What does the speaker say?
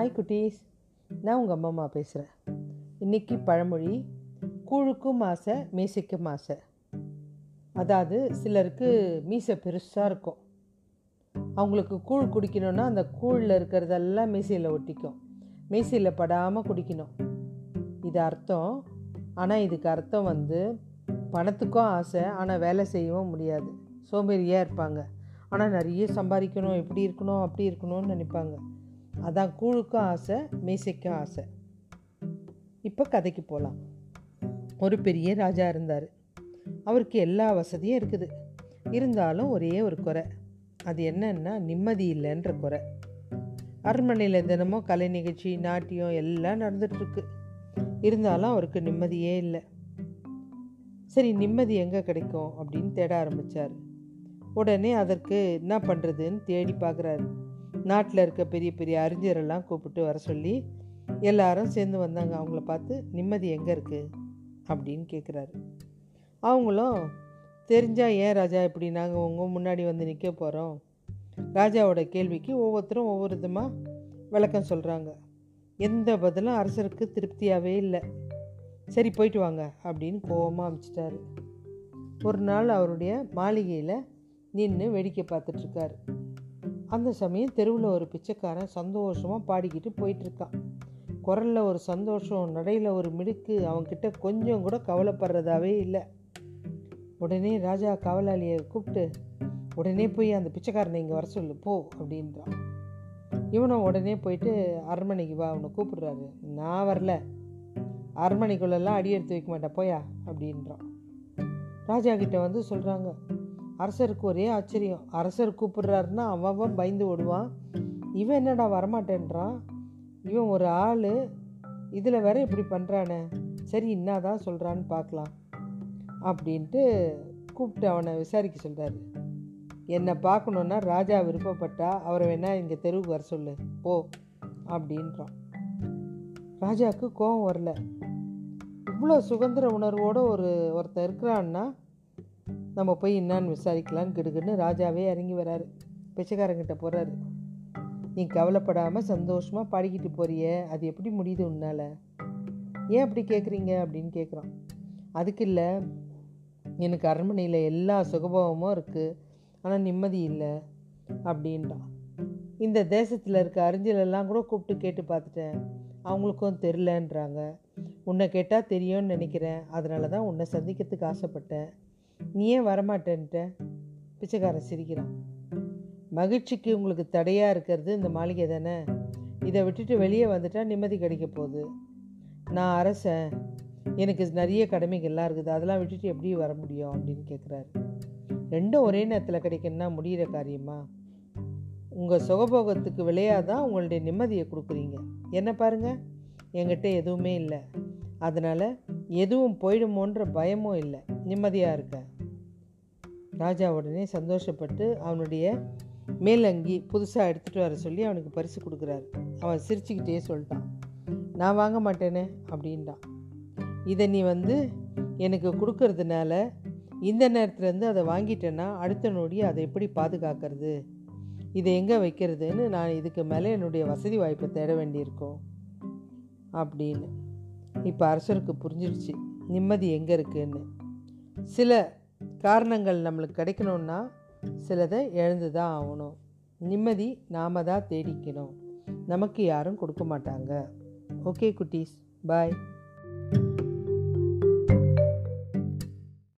Hi குட்டீஸ். நான் உங்கள் அம்மா பேசுகிறேன் இன்றைக்கி பழமொழி கூழுக்கும் ஆசை மீசைக்கும் ஆசை அதாவது சிலருக்கு மீசை பெருசாக இருக்கும். அவங்களுக்கு கூழ் குடிக்கணும்னா அந்த கூழில் இருக்கிறதெல்லாம் மீசையில் ஒட்டிக்கும். மீசையில் படாமல் குடிக்கணும். இது அர்த்தம். ஆனால் இதுக்கு அர்த்தம் வந்து பணத்துக்கும் ஆசை ஆனால் வேலை செய்யவும் முடியாது. சோம்பேறியாக இருப்பாங்க. ஆனால் நிறைய சம்பாதிக்கணும் இப்படி இருக்கணும் அப்படி இருக்கணும்னு நினைப்பாங்க. அதான் கூழுக்கும் ஆசை மீசைக்கும் ஆசை. இப்போ கதைக்கு போகலாம் ஒரு பெரிய ராஜா இருந்தார். அவருக்கு எல்லா வசதியும் இருக்குது. இருந்தாலும் ஒரே ஒரு குறை. அது என்னன்னா நிம்மதி இல்லைன்ற குறை. அரண்மனையில் தினமும் கலை நிகழ்ச்சி நாட்டியம் எல்லாம் நடந்துட்டுருக்கு. இருந்தாலும் அவருக்கு நிம்மதியே இல்லை. சரி நிம்மதி எங்கே கிடைக்கும் அப்படின்னு தேட ஆரம்பித்தார் உடனே அதற்கு என்ன பண்ணுறதுன்னு தேடி பார்க்குறாரு நாட்டில் இருக்க பெரிய பெரிய அறிஞரெல்லாம் கூப்பிட்டு வர சொல்லி எல்லாரும் சேர்ந்து வந்தாங்க. அவங்கள பார்த்து நிம்மதி எங்கே இருக்குது அப்படின்னு கேட்குறாரு அவங்களும் தெரிஞ்சால் ஏன் ராஜா இப்படி நாங்கள் உங்கள் முன்னாடி வந்து நிற்க போகிறோம் ராஜாவோட கேள்விக்கு ஒவ்வொருத்தரும் ஒவ்வொரு விதமாக விளக்கம் சொல்கிறாங்க எந்த பதிலும் அரசருக்கு திருப்தியாகவே இல்லை. சரி போயிட்டு வாங்க அப்படின்னு கோபமாக அமிச்சிட்டாரு. ஒரு நாள் அவருடைய மாளிகையில் நின்று வேடிக்கை பார்த்துட்ருக்காரு அந்த சமயம் தெருவில் ஒரு பிச்சைக்காரன் சந்தோஷமாக பாடிக்கிட்டு போயிட்டுருக்கான். குரலில் ஒரு சந்தோஷம் நடையில் ஒரு மிடுக்கு அவன்கிட்ட கொஞ்சம் கூட கவலைப்படுறதாவே இல்லை. உடனே ராஜா காவலாளியை கூப்பிட்டு உடனே போய் அந்த பிச்சைக்காரனை இங்கே வர சொல்லு போ அப்படின்றான். இவனும் உடனே போயிட்டு அரண்மனைக்கு வா அவனை கூப்பிடுறாரு. நான் வரல. அரண்மனைக்குள்ளெல்லாம் அடி எடுத்து வைக்க மாட்டேன் போயா அப்படின்றான். ராஜா கிட்ட வந்து சொல்கிறாங்க அரசருக்கு ஒரே ஆச்சரியம். அரசர் கூப்பிடுறாருன்னா அவன் பயந்து ஓடுவான். இவன் என்னடா வரமாட்டேன்றான்? இவன் ஒரு ஆள். இதில் வேற இப்படி பண்ணுறானே சரி என்னதான் சொல்கிறான்னு பார்க்கலாம். அப்படின்ட்டு கூப்பிட்டு அவனை விசாரிக்க சொல்கிறாரு என்னை பார்க்கணுன்னா ராஜா விருப்பப்பட்டா அவரை வேணா இங்கே தெருவுக்கு வர சொல்லு. போ அப்படின்றான். ராஜாவுக்கு கோபம் வரல. இவ்வளோ சுதந்திர உணர்வோடு ஒரு ஒருத்தர் இருக்கிறான்னா நம்ம போய் என்னான்னு விசாரிக்கலான்னு கிடுக்குன்னு ராஜாவே இறங்கி வராரு. பிச்சைக்காரங்கிட்ட போகிறாரு நீ கவலைப்படாமல் சந்தோஷமாக பாடிக்கிட்டு போறிய அது எப்படி முடியுது உன்னால்? ஏன் அப்படி கேட்குறீங்க அப்படின்னு கேட்குறான் அதுக்கு இல்லை எனக்கு அரண்மனையில் எல்லா சுகபோகமும் இருக்குது ஆனால் நிம்மதி இல்லை அப்படின்றான். இந்த தேசத்தில் இருக்க அறிஞ்சலெல்லாம் கூட கூப்பிட்டு கேட்டு பார்த்துட்டேன். அவங்களுக்கும் தெரிலன்றாங்க உன்னை கேட்டால் தெரியும்னு நினைக்கிறேன். அதனால தான் உன்னை சந்திக்கிறதுக்கு ஆசைப்பட்டேன். நீ ஏன் வரமாட்டேன்ட்ட? பிச்சைக்காரன் சிரிக்கிறான். மகிழ்ச்சிக்கு உங்களுக்கு தடையாக இருக்கிறது இந்த மாளிகை தானே? இதை விட்டுட்டு வெளியே வந்துட்டால் நிம்மதி கிடைக்க போகுது. நான் அரசன். எனக்கு நிறைய கடமைகள்லாம் இருக்குது. அதெல்லாம் விட்டுட்டு எப்படி வர முடியும் அப்படின்னு கேட்குறாரு ரெண்டும் ஒரே நேரத்தில் கிடைக்கணும்னா முடிகிற காரியமா? உங்கள் சுகபோகத்துக்கு விளையாதான் உங்களுடைய நிம்மதியை கொடுக்குறீங்க. என்ன பாருங்கள் என்கிட்ட எதுவுமே இல்லை. அதனால் எதுவும் போயிடுமோன்ற பயமும் இல்லை. நிம்மதியாக இருக்க. ராஜா உடனே சந்தோஷப்பட்டு அவனுடைய மேலங்கி புதுசாக எடுத்துகிட்டு வர சொல்லி அவனுக்கு பரிசு கொடுக்குறாரு. அவன் சிரிச்சுக்கிட்டே சொல்லிட்டான். நான் வாங்க மாட்டேனே அப்படின்ட்டான் இதை நீ வந்து எனக்கு கொடுக்கறதுனால இந்த நேரத்துலேருந்து அதை வாங்கிட்டேன்னா அடுத்த நொடி அதை எப்படி பாதுகாக்கிறது? இதை எங்கே வைக்கிறதுன்னு நான் இதுக்கு மேலே என்னுடைய வசதி வாய்ப்பை தேட வேண்டியிருக்கோம் அப்படின்னு. இப்போ அரசருக்கு புரிஞ்சிடுச்சு நிம்மதி எங்கே இருக்குன்னு. சில காரணங்கள் நம்மளுக்கு கிடைக்கணுன்னா சிலதை எழுந்து தான் ஆகணும். நிம்மதி நாம தான் தேடிக்கணும். நமக்கு யாரும் கொடுக்க மாட்டாங்க. ஓகே குட்டீஸ் பாய்.